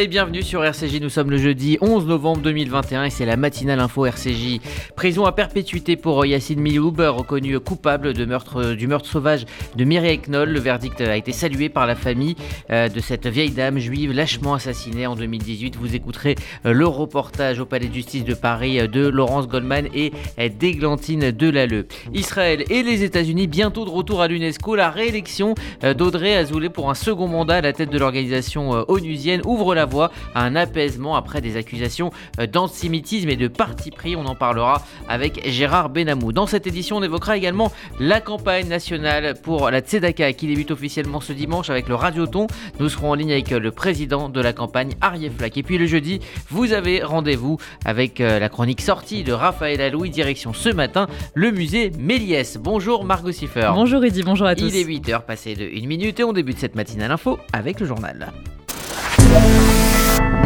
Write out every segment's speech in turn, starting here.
et bienvenue sur RCJ. Nous sommes le jeudi 11 novembre 2021 et c'est la matinale info RCJ. Prison à perpétuité pour Yacine Miloub, reconnu coupable de meurtre, du meurtre sauvage de Mireille Knoll. Le verdict a été salué par la famille euh, de cette vieille dame juive lâchement assassinée en 2018. Vous écouterez euh, le reportage au palais de justice de Paris euh, de Laurence Goldman et d'Églantine Delalleux. Israël et les États-Unis bientôt de retour à l'UNESCO. La réélection d'Audrey Azoulay pour un second mandat à la tête de l'organisation onusienne ouvre la voie à un apaisement après des accusations d'antisémitisme et de parti pris. On en parlera avec Gérard Benamou. Dans cette édition, on évoquera également la campagne nationale pour la Tzedaka qui débute officiellement ce dimanche avec le Radioton. Nous serons en ligne avec le président de la campagne, Arié Flack. Et puis le jeudi, vous avez rendez-vous avec euh, la chronique sortie de Raphaël Alouis, direction ce matin le musée Méliès. Bonjour Margot Siffer. Bonjour Eddy, bonjour à tous. Il est 8h passé de 1 minute et on débute cette matinale info avec le journal.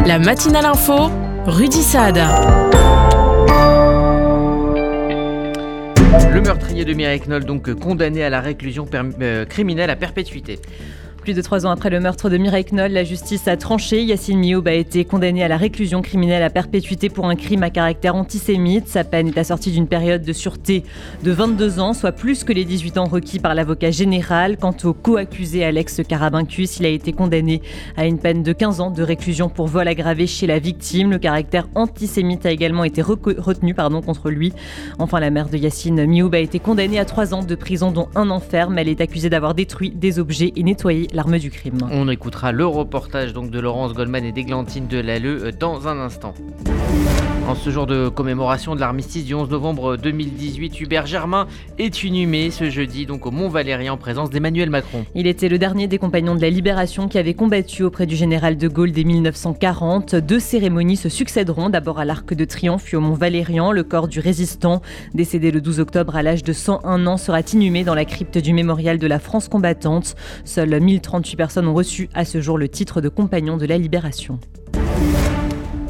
La matinale info, Rudy Saad. Le meurtrier de Mireille Knoll, donc condamné à la réclusion euh, criminelle à perpétuité. Plus de trois ans après le meurtre de Mireille Knoll, la justice a tranché. Yacine Mioub a été condamné à la réclusion criminelle à perpétuité pour un crime à caractère antisémite. Sa peine est assortie d'une période de sûreté de 22 ans, soit plus que les 18 ans requis par l'avocat général. Quant au co-accusé Alex Carabincus, il a été condamné à une peine de 15 ans de réclusion pour vol aggravé chez la victime. Le caractère antisémite a également été retenu pardon, contre lui. Enfin, la mère de Yacine Mioub a été condamnée à trois ans de prison, dont un an ferme. Elle est accusée d'avoir détruit des objets et nettoyé l'arme du crime. On écoutera le reportage donc de Laurence Goldman et d'Églantine Delalleux euh, dans un instant. En ce jour de commémoration de l'armistice du 11 novembre 2018, Hubert Germain est inhumé ce jeudi donc au Mont Valérien en présence d'Emmanuel Macron. Il était le dernier des compagnons de la Libération qui avait combattu auprès du général de Gaulle dès 1940. Deux cérémonies se succéderont, d'abord à l'Arc de Triomphe puis au Mont Valérien. Le corps du résistant, décédé le 12 octobre à l'âge de 101 ans, sera inhumé dans la crypte du mémorial de la France combattante. Seuls 1038 personnes ont reçu à ce jour le titre de compagnon de la Libération.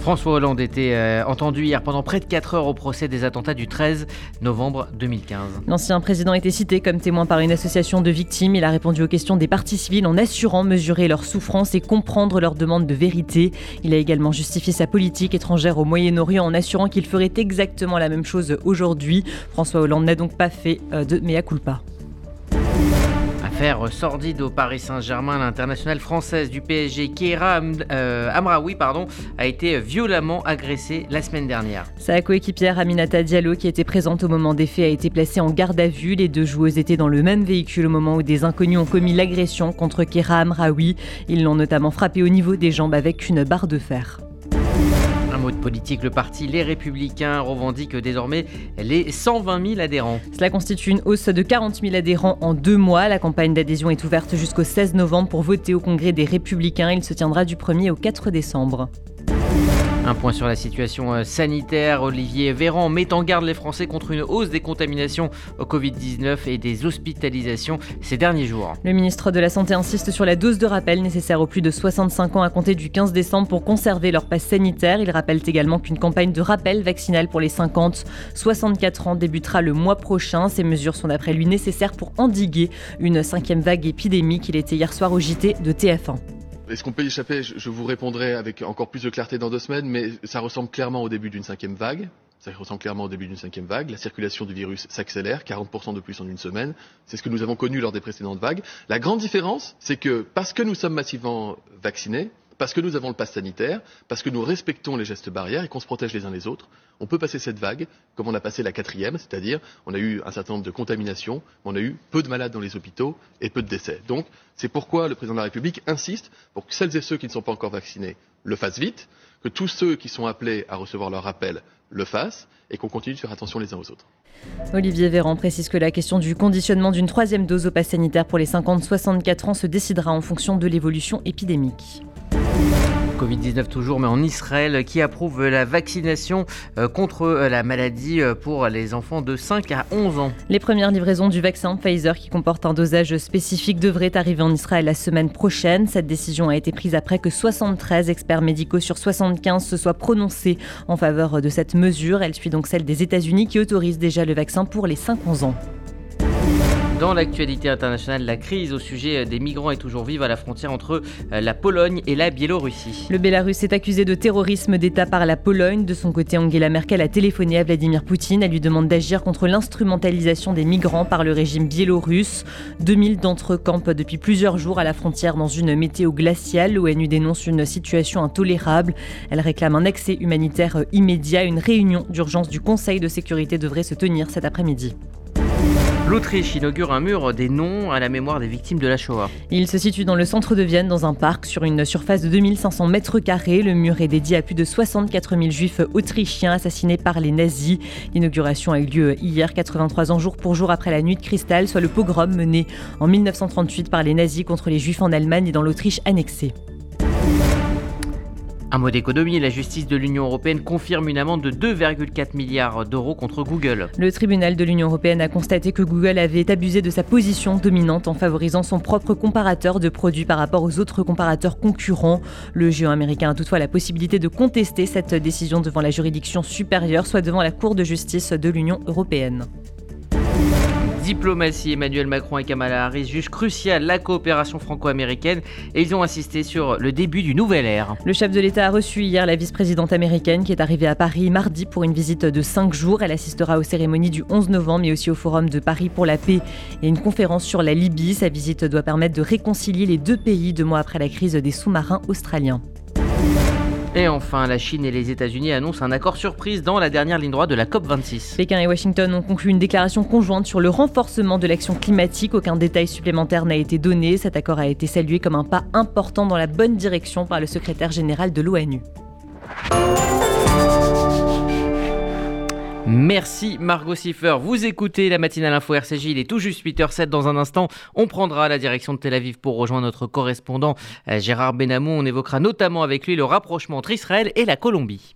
François Hollande était euh, entendu hier pendant près de 4 heures au procès des attentats du 13 novembre 2015. L'ancien président été cité comme témoin par une association de victimes. Il a répondu aux questions des partis civils en assurant mesurer leurs souffrances et comprendre leurs demandes de vérité. Il a également justifié sa politique étrangère au Moyen-Orient en assurant qu'il ferait exactement la même chose aujourd'hui. François Hollande n'a donc pas fait euh, de mea culpa. Affaire sordide au Paris Saint-Germain, l'internationale française du PSG, Keira euh, Amraoui, pardon, a été violemment agressée la semaine dernière. Sa coéquipière Aminata Diallo, qui était présente au moment des faits, a été placée en garde à vue. Les deux joueuses étaient dans le même véhicule au moment où des inconnus ont commis l'agression contre Keira Amraoui. Ils l'ont notamment frappée au niveau des jambes avec une barre de fer le parti Les Républicains revendique désormais les 120 000 adhérents. Cela constitue une hausse de 40 000 adhérents en deux mois. La campagne d'adhésion est ouverte jusqu'au 16 novembre pour voter au Congrès des Républicains. Il se tiendra du 1er au 4 décembre. Un point sur la situation euh, sanitaire. Olivier Véran met en garde les Français contre une hausse des contaminations au Covid-19 et des hospitalisations ces derniers jours. Le ministre de la Santé insiste sur la dose de rappel nécessaire aux plus de 65 ans à compter du 15 décembre pour conserver leur passe sanitaire. Il rappelle également qu'une campagne de rappel vaccinal pour les 50-64 ans débutera le mois prochain. Ces mesures sont d'après lui nécessaires pour endiguer une cinquième vague épidémique. Il était hier soir au JT de TF1. Est-ce qu'on peut y échapper? Je vous répondrai avec encore plus de clarté dans deux semaines, mais ça ressemble clairement au début d'une cinquième vague. Ça ressemble clairement au début d'une cinquième vague. La circulation du virus s'accélère, 40% de plus en une semaine. C'est ce que nous avons connu lors des précédentes vagues. La grande différence, c'est que parce que nous sommes massivement vaccinés, parce que nous avons le pass sanitaire, parce que nous respectons les gestes barrières et qu'on se protège les uns les autres, on peut passer cette vague comme on a passé la quatrième, c'est-à-dire on a eu un certain nombre de contaminations, on a eu peu de malades dans les hôpitaux et peu de décès. Donc c'est pourquoi le président de la République insiste pour que celles et ceux qui ne sont pas encore vaccinés le fassent vite, que tous ceux qui sont appelés à recevoir leur rappel le fassent et qu'on continue de faire attention les uns aux autres. Olivier Véran précise que la question du conditionnement d'une troisième dose au pass sanitaire pour les 50-64 ans se décidera en fonction de l'évolution épidémique. Covid-19 toujours, mais en Israël, qui approuve la vaccination euh, contre euh, la maladie euh, pour les enfants de 5 à 11 ans. Les premières livraisons du vaccin Pfizer, qui comporte un dosage spécifique, devraient arriver en Israël la semaine prochaine. Cette décision a été prise après que 73 experts médicaux sur 75 se soient prononcés en faveur de cette mesure. Elle suit donc celle des États-Unis qui autorise déjà le vaccin pour les 5-11 ans. Dans l'actualité internationale, la crise au sujet des migrants est toujours vive à la frontière entre euh, la Pologne et la Biélorussie. Le Bélarus est accusé de terrorisme d'État par la Pologne. De son côté, Angela Merkel a téléphoné à Vladimir Poutine. Elle lui demande d'agir contre l'instrumentalisation des migrants par le régime biélorusse. 2000 d'entre eux campent depuis plusieurs jours à la frontière dans une météo glaciale. L'ONU dénonce une situation intolérable. Elle réclame un accès humanitaire immédiat. Une réunion d'urgence du Conseil de sécurité devrait se tenir cet après-midi. L'Autriche inaugure un mur des noms à la mémoire des victimes de la Shoah. Il se situe dans le centre de Vienne, dans un parc sur une surface de 2500 mètres carrés. Le mur est dédié à plus de 64 000 juifs autrichiens assassinés par les nazis. L'inauguration a eu lieu hier, 83 ans jour pour jour après la nuit de cristal, soit le pogrom mené en 1938 par les nazis contre les juifs en Allemagne et dans l'Autriche annexée. Un mot d'économie, la justice de l'Union européenne confirme une amende de 2,4 milliards d'euros contre Google. Le tribunal de l'Union européenne a constaté que Google avait abusé de sa position dominante en favorisant son propre comparateur de produits par rapport aux autres comparateurs concurrents. Le géant américain a toutefois la possibilité de contester cette décision devant la juridiction supérieure, soit devant la Cour de justice de l'Union européenne diplomatie, Emmanuel Macron et Kamala Harris jugent crucial la coopération franco-américaine et ils ont insisté sur le début du nouvel ère. Le chef de l'État a reçu hier la vice-présidente américaine qui est arrivée à Paris mardi pour une visite de 5 jours. Elle assistera aux cérémonies du 11 novembre mais aussi au Forum de Paris pour la paix et une conférence sur la Libye. Sa visite doit permettre de réconcilier les deux pays deux mois après la crise des sous-marins australiens. Et enfin, la Chine et les États-Unis annoncent un accord surprise dans la dernière ligne droite de la COP26. Pékin et Washington ont conclu une déclaration conjointe sur le renforcement de l'action climatique. Aucun détail supplémentaire n'a été donné. Cet accord a été salué comme un pas important dans la bonne direction par le secrétaire général de l'ONU. Merci Margot Siffer. Vous écoutez la matinale info RCJ. Il est tout juste 8h07 dans un instant. On prendra la direction de Tel Aviv pour rejoindre notre correspondant euh, Gérard Benamou. On évoquera notamment avec lui le rapprochement entre Israël et la Colombie.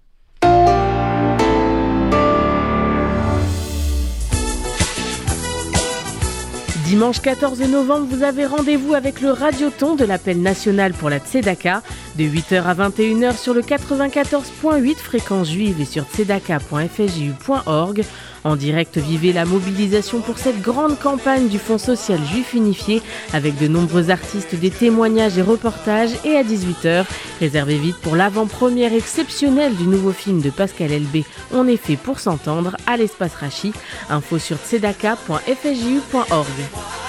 Dimanche 14 novembre, vous avez rendez-vous avec le Radioton de l'appel national pour la Tzedaka de 8h à 21h sur le 94.8 fréquence juive et sur tzedaka.fju.org. En direct, vivez la mobilisation pour cette grande campagne du Fonds social juif unifié avec de nombreux artistes, des témoignages et reportages. Et à 18h, réservez vite pour l'avant-première exceptionnelle du nouveau film de Pascal Elbé, On est fait pour s'entendre, à l'espace Rachi. Info sur tzedaka.fju.org.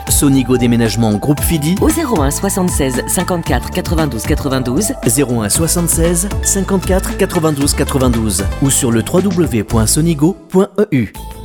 Sonigo Déménagement Groupe Fidi. Au 01 76 54 92 92 01 76 54 92 92 ou sur le www.sonigo.eu.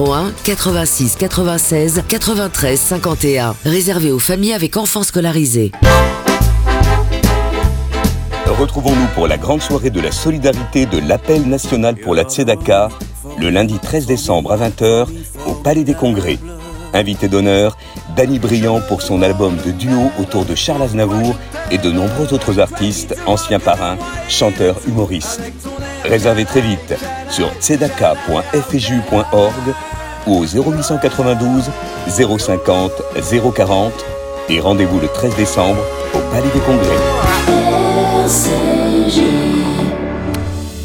01 86 96 93 51 réservé aux familles avec enfants scolarisés. Retrouvons-nous pour la grande soirée de la solidarité de l'appel national pour la Tzedaka le lundi 13 décembre à 20h au Palais des Congrès. Invité d'honneur, Danny Briand pour son album de duo autour de Charles Aznavour et de nombreux autres artistes, anciens parrains, chanteurs, humoristes. Réservez très vite sur tzedaka.fju.org ou au 0892 050 040 et rendez-vous le 13 décembre au Palais des Congrès.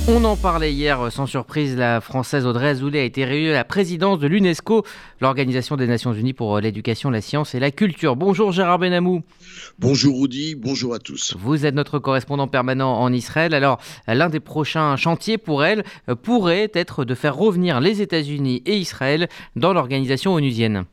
On en parlait hier sans surprise, la française Audrey Azoulay a été réélue à la présidence de l'UNESCO, l'Organisation des Nations Unies pour l'éducation, la science et la culture. Bonjour Gérard Benamou. Bonjour Rudy, bonjour à tous. Vous êtes notre correspondant permanent en Israël. Alors, l'un des prochains chantiers pour elle pourrait être de faire revenir les États-Unis et Israël dans l'organisation onusienne.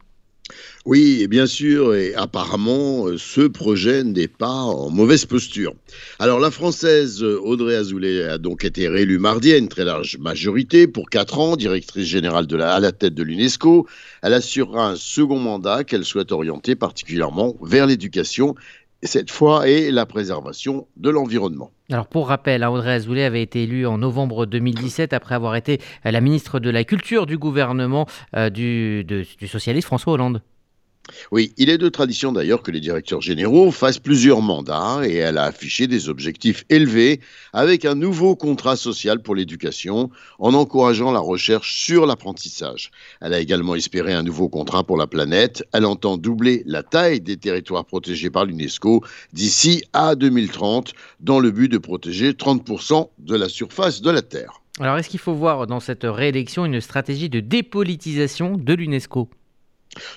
Oui, et bien sûr, et apparemment, euh, ce projet n'est pas en mauvaise posture. Alors, la Française euh, Audrey Azoulay a donc été réélue mardi à une très large majorité pour quatre ans, directrice générale à la tête de l'UNESCO. Elle assurera un second mandat qu'elle souhaite orienter particulièrement vers l'éducation, cette fois, et la préservation de l'environnement. Alors pour rappel, Audrey Azoulay avait été élue en novembre 2017 après avoir été la ministre de la Culture du gouvernement euh, du socialiste François Hollande. Oui, il est de tradition d'ailleurs que les directeurs généraux fassent plusieurs mandats et elle a affiché des objectifs élevés avec un nouveau contrat social pour l'éducation en encourageant la recherche sur l'apprentissage. Elle a également espéré un nouveau contrat pour la planète. Elle entend doubler la taille des territoires protégés par l'UNESCO d'ici à 2030 dans le but de protéger 30% de la surface de la Terre. Alors est-ce qu'il faut voir dans cette réélection une stratégie de dépolitisation de l'UNESCO?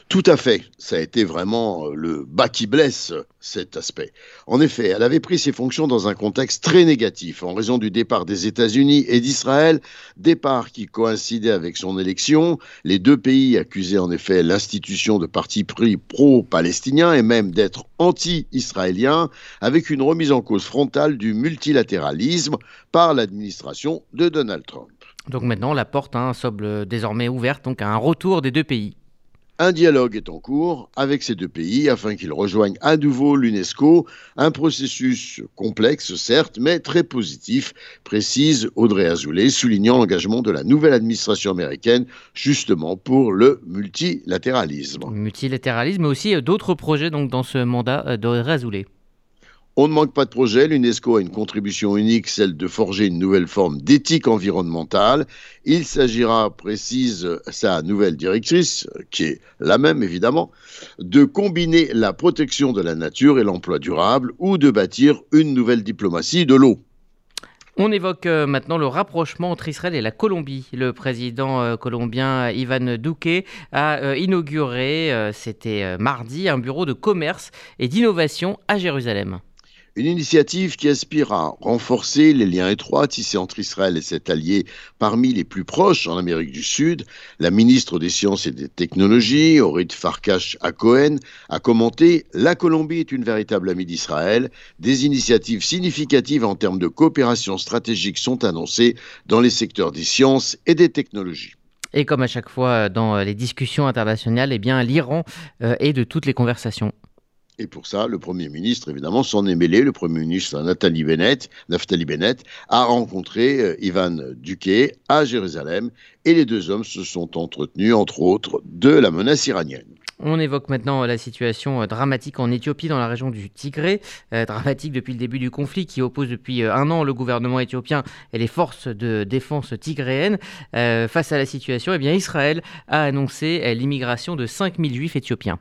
Tout à fait. Ça a été vraiment euh, le bas qui blesse cet aspect. En effet, elle avait pris ses fonctions dans un contexte très négatif en raison du départ des États-Unis et d'Israël, départ qui coïncidait avec son élection. Les deux pays accusaient en effet l'institution de partis pris pro-palestiniens et même d'être anti-israéliens, avec une remise en cause frontale du multilatéralisme par l'administration de Donald Trump. Donc maintenant la porte hein, semble désormais ouverte à un retour des deux pays. Un dialogue est en cours avec ces deux pays afin qu'ils rejoignent à nouveau l'UNESCO, un processus complexe certes, mais très positif, précise Audrey Azoulay, soulignant l'engagement de la nouvelle administration américaine justement pour le multilatéralisme. Multilatéralisme, mais aussi euh, d'autres projets donc dans ce mandat euh, d'Audrey Azoulay. On ne manque pas de projet. L'UNESCO a une contribution unique, celle de forger une nouvelle forme d'éthique environnementale. Il s'agira, précise sa nouvelle directrice, qui est la même évidemment, de combiner la protection de la nature et l'emploi durable ou de bâtir une nouvelle diplomatie de l'eau. On évoque euh, maintenant le rapprochement entre Israël et la Colombie. Le président euh, colombien Ivan Duque a euh, inauguré, c'était mardi, un bureau de commerce et d'innovation à Jérusalem. Une initiative qui aspire à renforcer les liens étroits tissés entre Israël et cet allié parmi les plus proches en Amérique du Sud. La ministre des Sciences et des Technologies, Orit Farkash Cohen, a commenté La Colombie est une véritable amie d'Israël. Des initiatives significatives en termes de coopération stratégique sont annoncées dans les secteurs des sciences et des technologies. Et comme à chaque fois dans les discussions internationales, eh l'Iran euh, est de toutes les conversations. Et pour ça, le Premier ministre, évidemment, s'en est mêlé. Le Premier ministre Nathalie Bennett, Naftali Bennett a rencontré euh, Ivan Duque à Jérusalem et les deux hommes se sont entretenus, entre autres, de la menace iranienne. On évoque maintenant la situation euh, dramatique en Éthiopie, dans la région du Tigré, euh, dramatique depuis le début du conflit qui oppose depuis un an le gouvernement éthiopien et les forces de défense tigréennes. Face à la situation, eh Israël a annoncé l'immigration de 5000 juifs éthiopiens.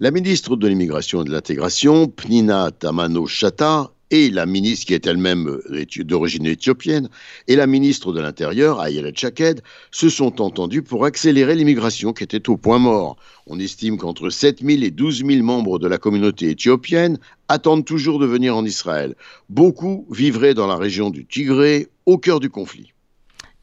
La ministre de l'Immigration et de l'Intégration, Pnina Tamano Chata, et la ministre qui est elle-même d'origine éthiopienne, et la ministre de l'Intérieur, Ayelet Chaked, se sont entendus pour accélérer l'immigration qui était au point mort. On estime qu'entre 7 000 et 12 000 membres de la communauté éthiopienne attendent toujours de venir en Israël. Beaucoup vivraient dans la région du Tigré, au cœur du conflit.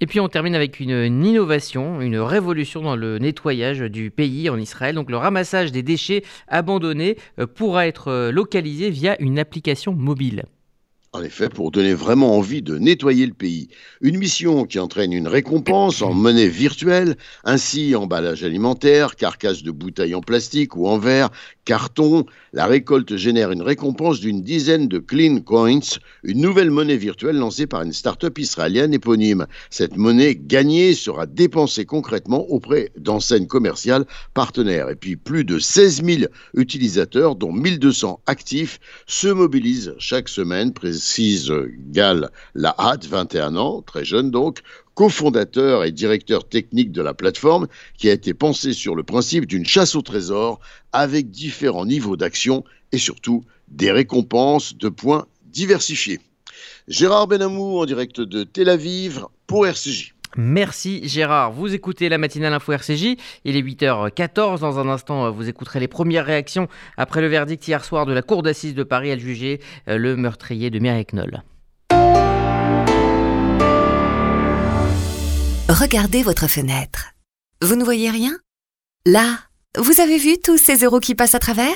Et puis on termine avec une, innovation, une révolution dans le nettoyage du pays en Israël. Donc le ramassage des déchets abandonnés euh, pourra être euh, localisé via une application mobile. En effet, pour donner vraiment envie de nettoyer le pays. Une mission qui entraîne une récompense en monnaie virtuelle, ainsi emballage alimentaire, carcasse de bouteilles en plastique ou en verre, carton. La récolte génère une récompense d'une dizaine de Clean Coins, une nouvelle monnaie virtuelle lancée par une start-up israélienne éponyme. Cette monnaie gagnée sera dépensée concrètement auprès d'enseignes commerciales partenaires. Et puis plus de 16 000 utilisateurs, dont 1200 actifs, se mobilisent chaque semaine, Gal Lahat, 21 ans, très jeune donc, cofondateur et directeur technique de la plateforme, qui a été pensée sur le principe d'une chasse au trésor avec différents niveaux d'action et surtout des récompenses de points diversifiés. Gérard Benamou en direct de Tel Aviv pour RCJ. Merci Gérard. Vous écoutez la matinale info RCJ. Il est 8h14. Dans un instant, vous écouterez les premières réactions après le verdict hier soir de la Cour d'assises de Paris. Elle jugeait euh, le meurtrier de Mireille Knoll. Regardez votre fenêtre. Vous ne voyez rien? Là, Vous avez vu tous ces euros qui passent à travers?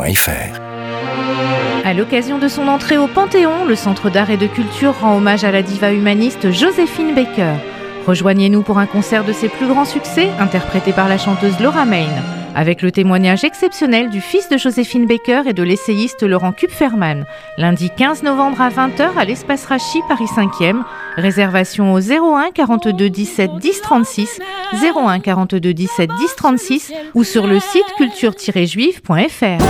déco.fr À l'occasion de son entrée au Panthéon, le Centre d'art et de culture rend hommage à la diva humaniste Joséphine Baker. Rejoignez-nous pour un concert de ses plus grands succès, interprété par la chanteuse Laura Main, avec le témoignage exceptionnel du fils de Joséphine Baker et de l'essayiste Laurent Kupferman, lundi 15 novembre à 20h à l'espace Rachi, Paris 5e. Réservation au 01 42 17 10 36, 01 42 17 10 36 ou sur le site culture-juive.fr.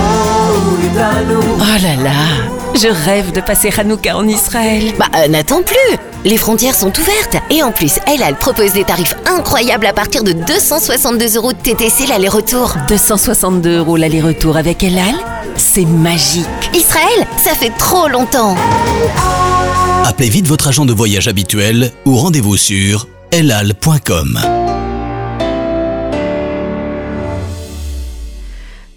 Oh là là, je rêve de passer Hanouka en Israël. Bah, euh, n'attends plus Les frontières sont ouvertes. Et en plus, Elal propose des tarifs incroyables à partir de 262 euros de TTC l'aller-retour. 262 euros l'aller-retour avec Elal C'est magique. Israël, ça fait trop longtemps Appelez vite votre agent de voyage habituel ou rendez-vous sur elal.com.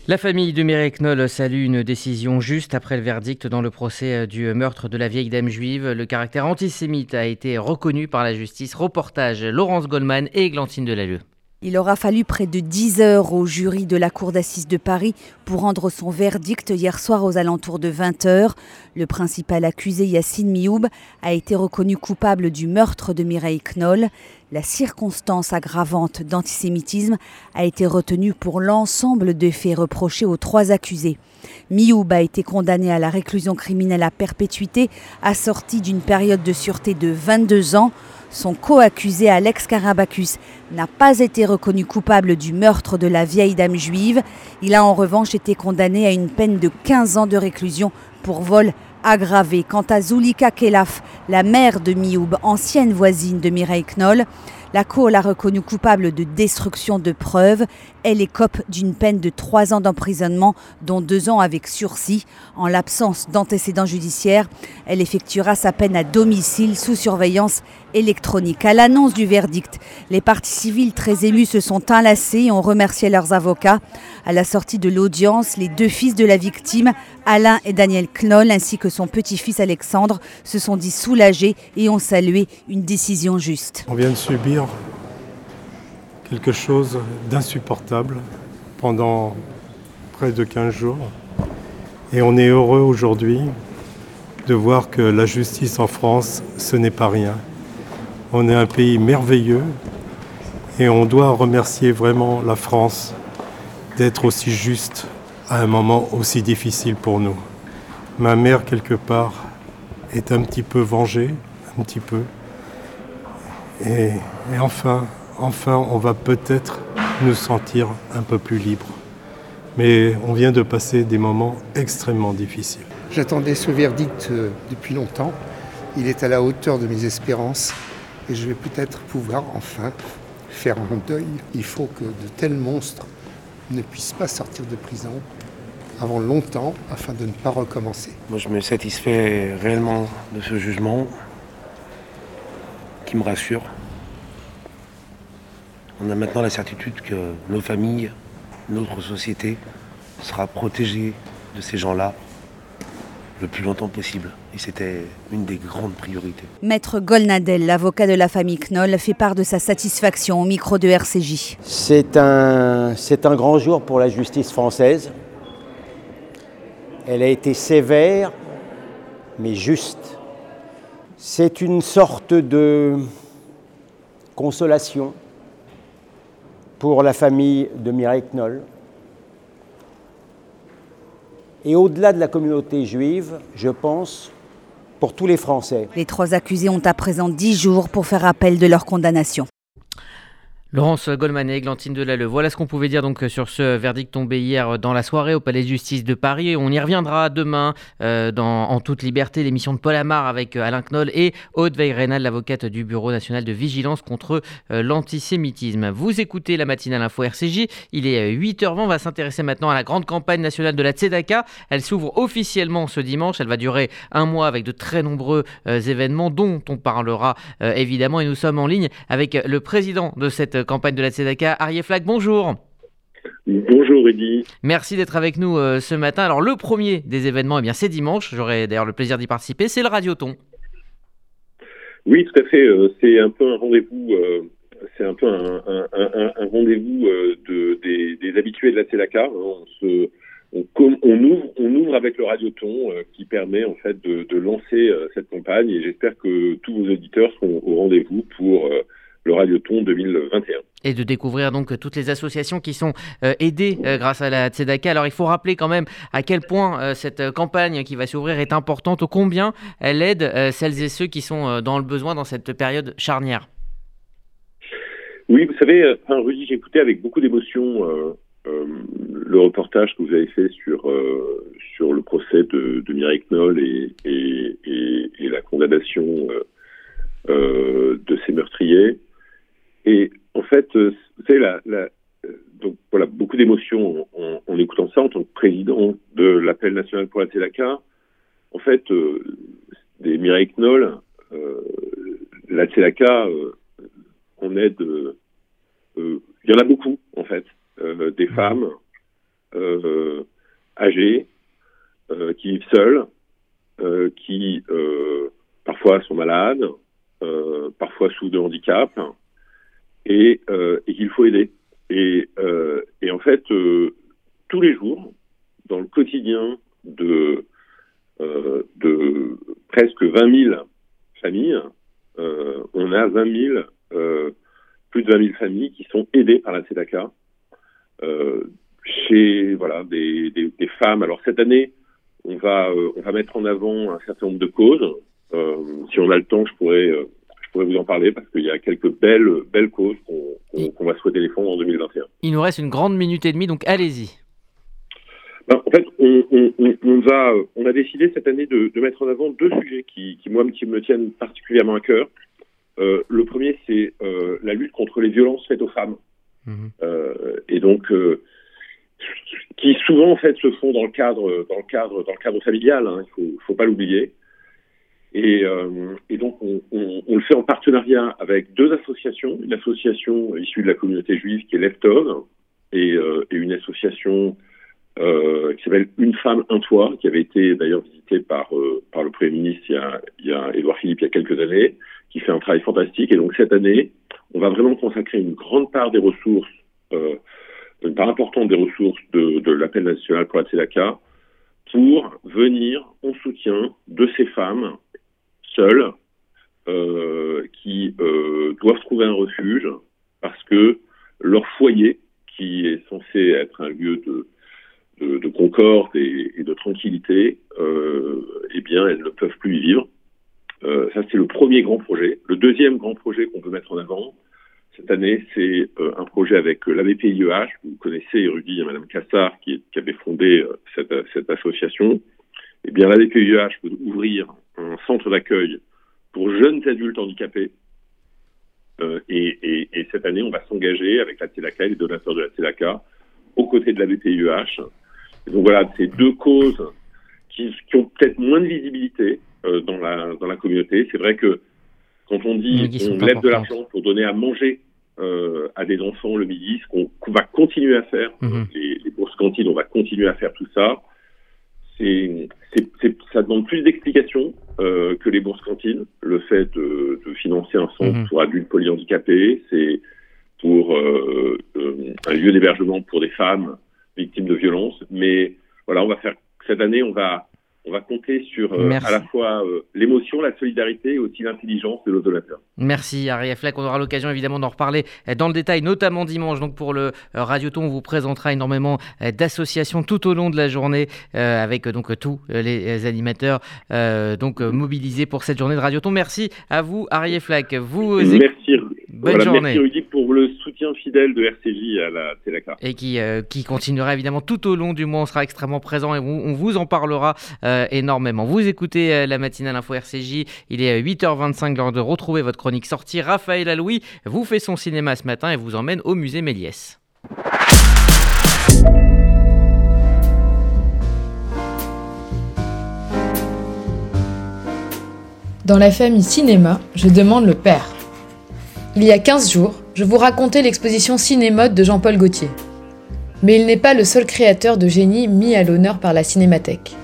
La famille de Mireille Knoll salue une décision juste après le verdict dans le procès du meurtre de la vieille dame juive. Le caractère antisémite a été reconnu par la justice. Reportage Laurence Goldman et Glantine Delalleux. Il aura fallu près de 10 heures au jury de la Cour d'assises de Paris pour rendre son verdict hier soir aux alentours de 20 heures. Le principal accusé Yassine Mioub a été reconnu coupable du meurtre de Mireille Knoll. La circonstance aggravante d'antisémitisme a été retenue pour l'ensemble des faits reprochés aux trois accusés. Mioub a été condamné à la réclusion criminelle à perpétuité, assortie d'une période de sûreté de 22 ans. Son co-accusé Alex Karabakis n'a pas été reconnu coupable du meurtre de la vieille dame juive. Il a en revanche été condamné à une peine de 15 ans de réclusion pour vol aggravé. Quant à Zulika Kelaf, la mère de Mioub, ancienne voisine de Mireille Knoll, la Cour l'a reconnue coupable de destruction de preuves. Elle écope d'une peine de trois ans d'emprisonnement, dont deux ans avec sursis. En l'absence d'antécédents judiciaires, elle effectuera sa peine à domicile sous surveillance électronique. À l'annonce du verdict, les parties civiles très émues se sont enlacées et ont remercié leurs avocats. À la sortie de l'audience, les deux fils de la victime, Alain et Daniel Knoll, ainsi que son petit-fils Alexandre, se sont dit soulagés et ont salué une décision juste. On vient de subir quelque chose d'insupportable pendant près de 15 jours. Et on est heureux aujourd'hui de voir que la justice en France, ce n'est pas rien. On est un pays merveilleux et on doit remercier vraiment la France d'être aussi juste à un moment aussi difficile pour nous. Ma mère, quelque part, est un petit peu vengée, un petit peu. Et, enfin, enfin, on va peut-être nous sentir un peu plus libres. Mais on vient de passer des moments extrêmement difficiles. J'attendais ce verdict euh, depuis longtemps. Il est à la hauteur de mes espérances et je vais peut-être pouvoir enfin faire mon deuil. Il faut que de tels monstres ne puissent pas sortir de prison avant longtemps afin de ne pas recommencer. Moi, je me satisfais réellement de ce jugement qui me rassure. On a maintenant la certitude que nos familles, notre société sera protégée de ces gens-là le plus longtemps possible. Et c'était une des grandes priorités. Maître Golnadel, l'avocat de la famille Knoll, fait part de sa satisfaction au micro de RCJ. C'est un, c'est un grand jour pour la justice française. Elle a été sévère, mais juste. C'est une sorte de consolation pour la famille de Mireille Knoll. Et au-delà de la communauté juive, je pense, pour tous les Français. Les trois accusés ont à présent 10 jours pour faire appel de leur condamnation. Laurence Goldman et Glantine Delalleux. Voilà ce qu'on pouvait dire donc sur ce verdict tombé hier dans la soirée au Palais de Justice de Paris. On y reviendra demain euh, En toute liberté, l'émission de Paul Amar avec euh, Alain Knoll et Aude Veil-Rénal, l'avocate du Bureau national de vigilance contre euh, l'antisémitisme. Vous écoutez la matinale info RCJ. Il est 8h20. On va s'intéresser maintenant à la grande campagne nationale de la Tzedaka. Elle s'ouvre officiellement ce dimanche. Elle va durer un mois avec de très nombreux événements dont on parlera évidemment. Et nous sommes en ligne avec le président de cette campagne de la Tzedaka. Arié Flack, bonjour. Bonjour Eddy. Merci d'être avec nous euh, ce matin. Alors le premier des événements, eh bien c'est dimanche. J'aurai d'ailleurs le plaisir d'y participer. C'est le Radioton. Oui, tout à fait. Euh, c'est un peu un rendez-vous. Euh, c'est un peu un, rendez-vous de, des, habitués de la Tzedaka. Hein. On, se, on, ouvre, on ouvre avec le Radioton qui permet en fait de, de lancer cette campagne. Et j'espère que tous vos auditeurs seront au rendez-vous pour le Radioton 2021. Et de découvrir donc toutes les associations qui sont euh, aidées euh, grâce à la Tzedaka. Alors il faut rappeler quand même à quel point euh, cette campagne qui va s'ouvrir est importante, au combien elle aide celles et ceux qui sont dans le besoin dans cette période charnière. Oui, vous savez, enfin, Rudy, j'ai écouté avec beaucoup d'émotion le reportage que vous avez fait sur, sur le procès de, de Mireille Knoll et, et, et, la condamnation de ces meurtriers. Et en fait, euh, vous savez, la, la, donc voilà, beaucoup d'émotions en, écoutant ça en tant que président de l'appel national pour la Tzedaka. En fait, euh, des Mireille Knoll, euh, la Tzedaka, euh, on aide, il y en a beaucoup en fait, des femmes âgées qui vivent seules, qui parfois sont malades, parfois sous de handicap, et, euh, et qu'il faut aider. Et, euh, et en fait, euh, tous les jours, dans le quotidien de, euh, de presque 20 000 familles, euh, on a 20 000, euh, plus de 20 000 familles qui sont aidées par la Tzedaka. chez voilà des, des, des, femmes. Alors cette année, on va on va mettre en avant un certain nombre de causes. si on a le temps, je pourrais pourrais vous en parler parce qu'il y a quelques belles, belles causes qu'on va souhaiter défendre en 2021. Il nous reste une grande minute et demie, donc allez-y. Ben, en fait, on, on, on, va, on a décidé cette année de, de, mettre en avant deux sujets qui, qui moi, qui me tiennent particulièrement à cœur. Euh, le premier, c'est euh, la lutte contre les violences faites aux femmes. Mhm. Euh, et donc, qui souvent en fait se font dans le cadre, dans le cadre, dans le cadre familial. Hein, il faut, faut pas l'oublier. Et, euh, et donc, on, on, on, le fait en partenariat avec deux associations, une association issue de la communauté juive qui est Leftov, et, euh, et une association euh, qui s'appelle Une femme, un toit, qui avait été d'ailleurs visitée par, euh, par le Premier ministre il y, a, Philippe il y a quelques années, qui fait un travail fantastique. Et donc, cette année, on va vraiment consacrer une grande part des ressources, euh, une part importante des ressources de, de l'appel national pour la Tzedaka, pour venir en soutien de ces femmes seuls euh, qui euh, doivent trouver un refuge parce que leur foyer, qui est censé être un lieu de, de, de concorde et, et, de tranquillité, euh, eh bien, elles ne peuvent plus y vivre. Ça, c'est le premier grand projet. Le deuxième grand projet qu'on peut mettre en avant cette année, c'est un projet avec la BPIEH. Vous connaissez, Rudy, Madame Cassard, qui, qui avait fondé cette, association. Eh bien, peut ouvrir un centre d'accueil pour jeunes adultes handicapés. Euh, et, et, et, cette année, on va s'engager avec la TELACA et les donateurs de la TELACA aux côtés de la BPIEH. donc voilà, c'est deux causes qui, qui ont peut-être moins de visibilité euh, dans, la, dans la communauté. C'est vrai que quand on dit on lève de l'argent pour donner à manger euh, à des enfants le midi, ce qu'on qu va continuer à faire, mmh. les, les bourses cantines, on va continuer à faire tout ça c'est, ça demande plus d'explications euh, que les bourses cantines. Le fait de, de financer un centre mmh. pour adultes polyhandicapés, c'est pour euh, euh, un lieu d'hébergement pour des femmes victimes de violences. Mais voilà, on va faire cette année, on va on va compter sur euh, à la fois euh, l'émotion, la solidarité et aussi l'intelligence de nos donateurs. Merci Ariel Fleck. On aura l'occasion évidemment d'en reparler euh, dans le détail, notamment dimanche. Donc pour le Radioton, on vous présentera énormément d'associations tout au long de la journée avec donc tous les animateurs donc mobilisés pour cette journée de Radioton. Merci à vous Ariel Fleck. Vous merci. Bonne journée. Merci Rudy pour le soutien fidèle de RCJ à la TELACA. Et qui, qui continuera évidemment tout au long du mois. On sera extrêmement présent et on, vous en parlera énormément. Vous écoutez la matinale info RCJ. Il est 8h25 l'heure de retrouver votre chronique sortie. Raphaël Aloui vous fait son cinéma ce matin et vous emmène au musée Méliès. Dans la famille cinéma, je demande le père. Il y a 15 jours, je vous racontais l'exposition Cinémode de Jean-Paul Gaultier. Mais il n'est pas le seul créateur de génie mis à l'honneur par la Cinémathèque.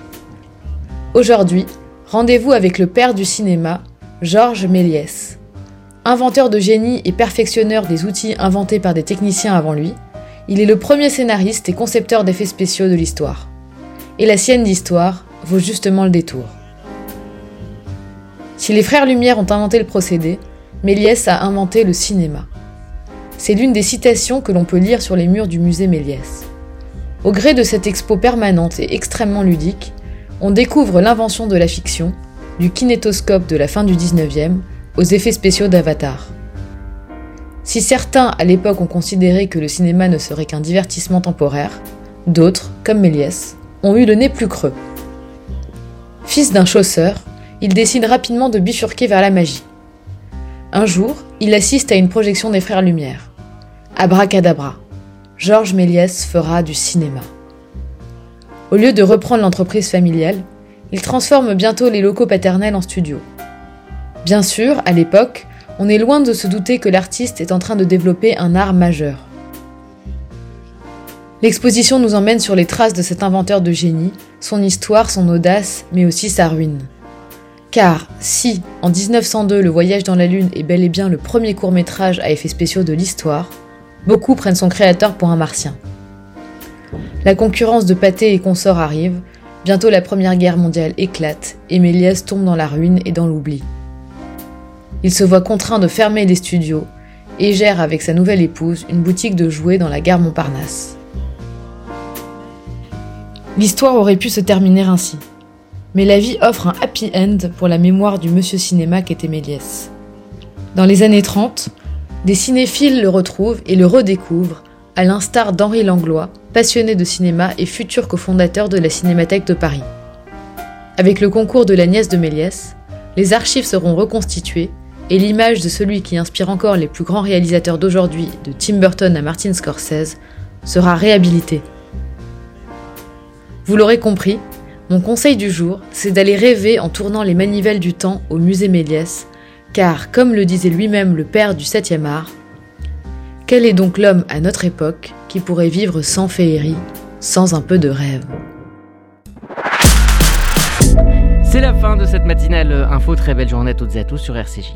Aujourd'hui, rendez-vous avec le père du cinéma, Georges Méliès. Inventeur de génie et perfectionneur des outils inventés par des techniciens avant lui, il est le premier scénariste et concepteur d'effets spéciaux de l'histoire. Et la sienne d'histoire vaut justement le détour. Si les frères Lumière ont inventé le procédé, Méliès a inventé le cinéma. C'est l'une des citations que l'on peut lire sur les murs du musée Méliès. Au gré de cette expo permanente et extrêmement ludique, on découvre l'invention de la fiction, du kinétoscope de la fin du 19e aux effets spéciaux d'Avatar. Si certains à l'époque ont considéré que le cinéma ne serait qu'un divertissement temporaire, d'autres, comme Méliès, ont eu le nez plus creux. Fils d'un chausseur, il décide rapidement de bifurquer vers la magie. Un jour, il assiste à une projection des Frères Lumière. Abracadabra, Georges Méliès fera du cinéma. Au lieu de reprendre l'entreprise familiale, il transforme bientôt les locaux paternels en studio. Bien sûr, à l'époque, on est loin de se douter que l'artiste est en train de développer un art majeur. L'exposition nous emmène sur les traces de cet inventeur de génie, son histoire, son audace, mais aussi sa ruine. Car si, en 1902, Le Voyage dans la Lune est bel et bien le premier court métrage à effets spéciaux de l'histoire, beaucoup prennent son créateur pour un martien. La concurrence de Pâté et consorts arrive, bientôt la Première Guerre mondiale éclate et Méliès tombe dans la ruine et dans l'oubli. Il se voit contraint de fermer les studios et gère avec sa nouvelle épouse une boutique de jouets dans la gare Montparnasse. L'histoire aurait pu se terminer ainsi, mais la vie offre un happy end pour la mémoire du monsieur cinéma qu'était Méliès. Dans les années 30, des cinéphiles le retrouvent et le redécouvrent à l'instar d'Henri Langlois, passionné de cinéma et futur cofondateur de la Cinémathèque de Paris. Avec le concours de la nièce de Méliès, les archives seront reconstituées et l'image de celui qui inspire encore les plus grands réalisateurs d'aujourd'hui, de Tim Burton à Martin Scorsese, sera réhabilitée. Vous l'aurez compris, mon conseil du jour, c'est d'aller rêver en tournant les manivelles du temps au musée Méliès, car, comme le disait lui-même le père du 7e art, quel est donc l'homme à notre époque qui pourrait vivre sans féerie, sans un peu de rêve? C'est la fin de cette matinale info. Très belle journée à toutes et à tous sur RCJ.